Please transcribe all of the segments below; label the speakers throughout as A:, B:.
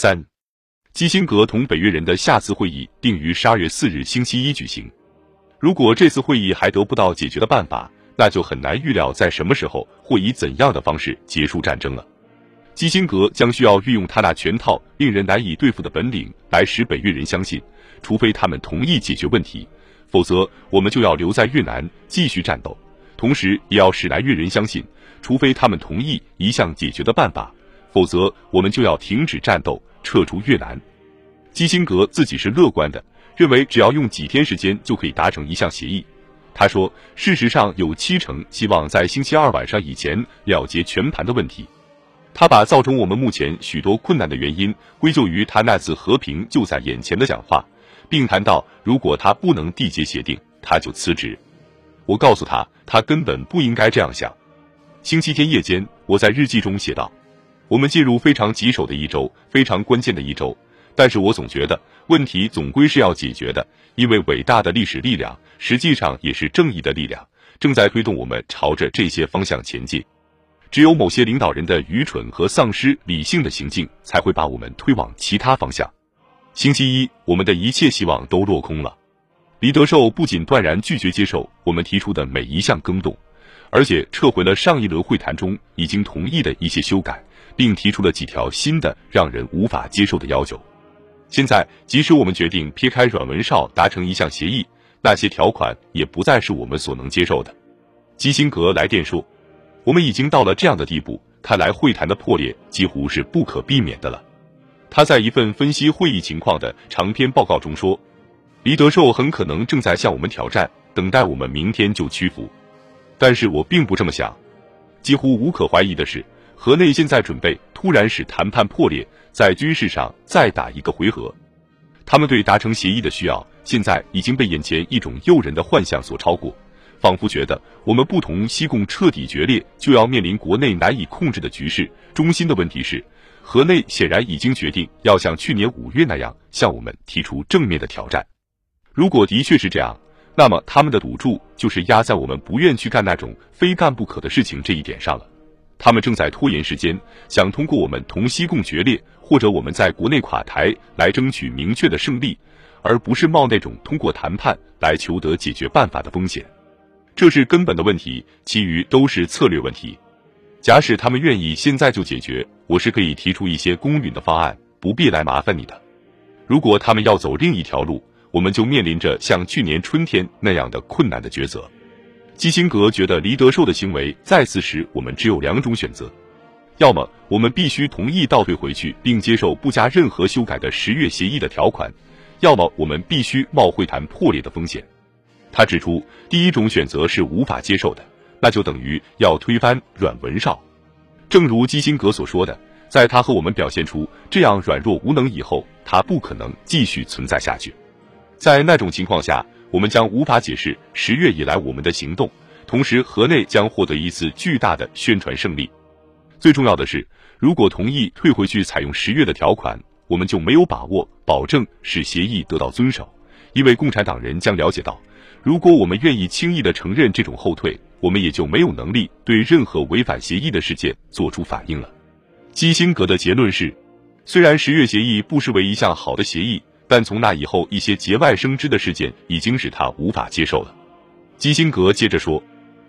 A: 三，基辛格同北约人的下次会议定于十二月四日星期一举行。如果这次会议还得不到解决的办法，那就很难预料在什么时候或以怎样的方式结束战争了。基辛格将需要运用他那全套令人难以对付的本领来使北越人相信，除非他们同意解决问题，否则我们就要留在越南继续战斗。同时，也要使南越人相信，除非他们同意一项解决的办法，否则我们就要停止战斗，撤出越南。基辛格自己是乐观的，认为只要用几天时间就可以达成一项协议。他说，事实上有七成希望在星期二晚上以前了结全盘的问题。他把造成我们目前许多困难的原因归咎于他那次和平就在眼前的讲话，并谈到如果他不能缔结协定，他就辞职。我告诉他，他根本不应该这样想。星期天夜间，我在日记中写道：“我们进入非常棘手的一周，非常关键的一周。但是我总觉得问题总归是要解决的，因为伟大的历史力量实际上也是正义的力量，正在推动我们朝着这些方向前进。”只有某些领导人的愚蠢和丧失理性的行径，才会把我们推往其他方向。星期一，我们的一切希望都落空了。黎德寿不仅断然拒绝接受我们提出的每一项更动，而且撤回了上一轮会谈中已经同意的一些修改，并提出了几条新的让人无法接受的要求。现在，即使我们决定撇开阮文绍达成一项协议，那些条款也不再是我们所能接受的。基辛格来电说。我们已经到了这样的地步，看来会谈的破裂几乎是不可避免的了。他在一份分析会议情况的长篇报告中说，黎德寿很可能正在向我们挑战，等待我们明天就屈服。但是我并不这么想。几乎无可怀疑的是，河内现在准备突然使谈判破裂，在军事上再打一个回合。他们对达成协议的需要，现在已经被眼前一种诱人的幻象所超过。仿佛觉得我们不同西贡彻底决裂，就要面临国内难以控制的局势。中心的问题是，河内显然已经决定要像去年五月那样向我们提出正面的挑战。如果的确是这样，那么他们的赌注就是压在我们不愿去干那种非干不可的事情这一点上了。他们正在拖延时间，想通过我们同西贡决裂，或者我们在国内垮台来争取明确的胜利，而不是冒那种通过谈判来求得解决办法的风险。这是根本的问题，其余都是策略问题。假使他们愿意现在就解决，我是可以提出一些公允的方案，不必来麻烦你的。如果他们要走另一条路，我们就面临着像去年春天那样的困难的抉择。基辛格觉得黎德寿的行为再次使我们只有两种选择：要么我们必须同意倒退回去，并接受不加任何修改的十月协议的条款；要么我们必须冒会谈破裂的风险。他指出，第一种选择是无法接受的，那就等于要推翻阮文绍。正如基辛格所说的，在他和我们表现出这样软弱无能以后，他不可能继续存在下去。在那种情况下，我们将无法解释十月以来我们的行动，同时河内将获得一次巨大的宣传胜利。最重要的是，如果同意退回去采用十月的条款，我们就没有把握保证使协议得到遵守，因为共产党人将了解到。如果我们愿意轻易的承认这种后退，我们也就没有能力对任何违反协议的事件做出反应了。基辛格的结论是，虽然十月协议不失为一项好的协议，但从那以后一些节外生枝的事件已经使他无法接受了。基辛格接着说，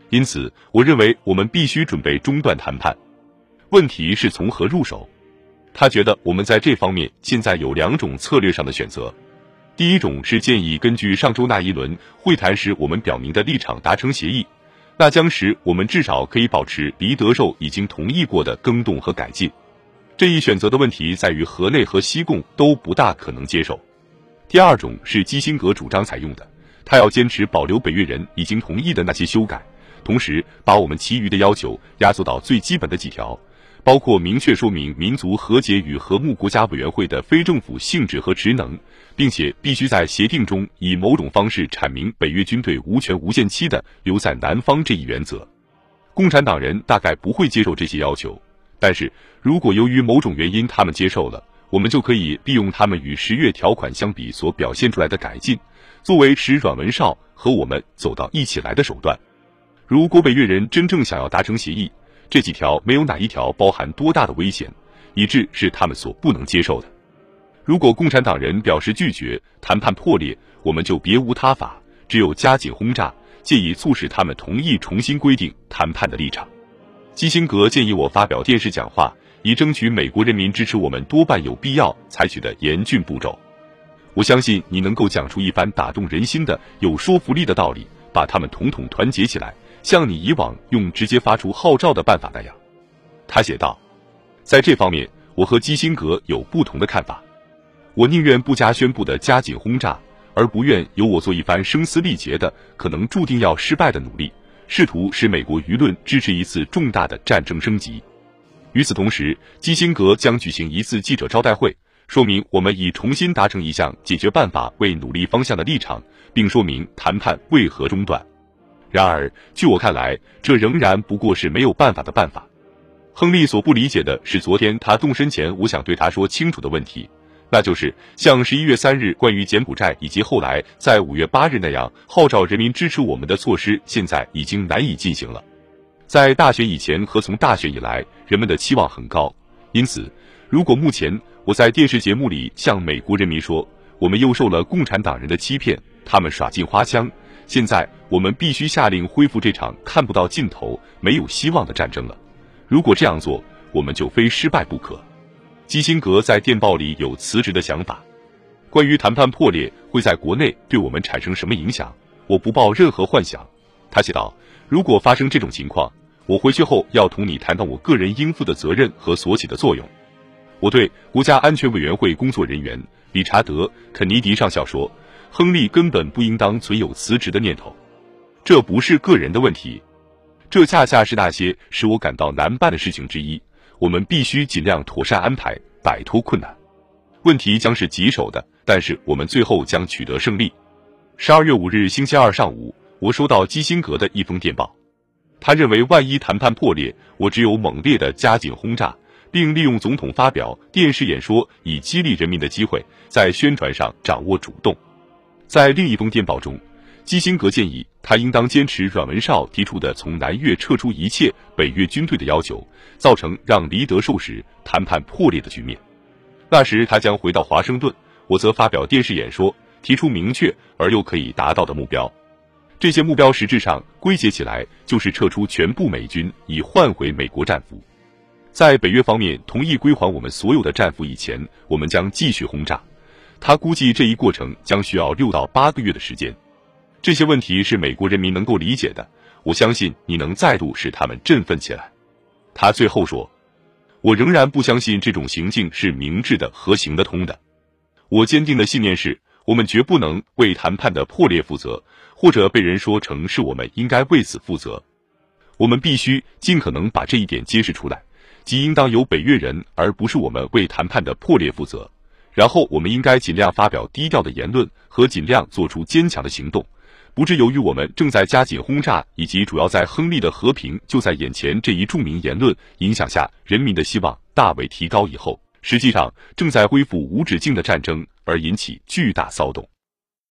A: 因此我认为我们必须准备中断谈判。问题是从何入手？他觉得我们在这方面现在有两种策略上的选择。第一种是建议根据上周那一轮会谈时我们表明的立场达成协议，那将使我们至少可以保持黎德寿已经同意过的更动和改进。这一选择的问题在于河内和西贡都不大可能接受。第二种是基辛格主张采用的，他要坚持保留北越人已经同意的那些修改，同时把我们其余的要求压缩到最基本的几条。包括明确说明民族和解与和睦国家委员会的非政府性质和职能，并且必须在协定中以某种方式阐明北约军队无权无限期的留在南方这一原则。共产党人大概不会接受这些要求，但是如果由于某种原因他们接受了，我们就可以利用他们与十月条款相比所表现出来的改进，作为使阮文绍和我们走到一起来的手段。如果北越人真正想要达成协议，这几条没有哪一条包含多大的危险，以致是他们所不能接受的。如果共产党人表示拒绝，谈判破裂，我们就别无他法，只有加紧轰炸，借以促使他们同意重新规定谈判的立场。基辛格建议我发表电视讲话，以争取美国人民支持我们多半有必要采取的严峻步骤。我相信你能够讲出一番打动人心的、有说服力的道理，把他们统统团结起来，像你以往用直接发出号召的办法那样。他写道，在这方面，我和基辛格有不同的看法。我宁愿不加宣布的加紧轰炸，而不愿由我做一番声嘶力竭的、可能注定要失败的努力，试图使美国舆论支持一次重大的战争升级。与此同时，基辛格将举行一次记者招待会，说明我们已重新达成一项解决办法为努力方向的立场，并说明谈判为何中断。然而，据我看来，这仍然不过是没有办法的办法。亨利所不理解的是，昨天他动身前，我想对他说清楚的问题。那就是像十一月三日关于柬埔寨以及后来在五月八日那样号召人民支持我们的措施，现在已经难以进行了。在大选以前和从大选以来，人们的期望很高，因此，如果目前我在电视节目里向美国人民说我们又受了共产党人的欺骗，他们耍尽花枪，现在我们必须下令恢复这场看不到尽头、没有希望的战争了。如果这样做，我们就非失败不可。基辛格在电报里有辞职的想法。关于谈判破裂会在国内对我们产生什么影响，我不抱任何幻想。他写道：“如果发生这种情况，我回去后要同你谈谈我个人应负的责任和所起的作用。”我对国家安全委员会工作人员理查德·肯尼迪上校说：“亨利根本不应当存有辞职的念头，这不是个人的问题，这恰恰是那些使我感到难办的事情之一。”我们必须尽量妥善安排，摆脱困难。问题将是棘手的，但是我们最后将取得胜利。十二月五日星期二上午，我收到基辛格的一封电报。他认为，万一谈判破裂，我只有猛烈的加紧轰炸，并利用总统发表电视演说以激励人民的机会，在宣传上掌握主动。在另一封电报中。基辛格建议他应当坚持阮文绍提出的从南越撤出一切北越军队的要求，造成让黎德寿使谈判破裂的局面。那时他将回到华盛顿，我则发表电视演说，提出明确而又可以达到的目标。这些目标实质上归结起来就是撤出全部美军，以换回美国战俘。在北约方面同意归还我们所有的战俘以前，我们将继续轰炸。他估计这一过程将需要六到八个月的时间。这些问题是美国人民能够理解的，我相信你能再度使他们振奋起来。他最后说：“我仍然不相信这种行径是明智的和行得通的。我坚定的信念是，我们绝不能为谈判的破裂负责，或者被人说成是我们应该为此负责。我们必须尽可能把这一点揭示出来，即应当由北越人而不是我们为谈判的破裂负责。然后，我们应该尽量发表低调的言论和尽量做出坚强的行动。”不是由于我们正在加紧轰炸，以及主要在亨利的和平就在眼前这一著名言论影响下，人民的希望大为提高以后，实际上正在恢复无止境的战争而引起巨大骚动。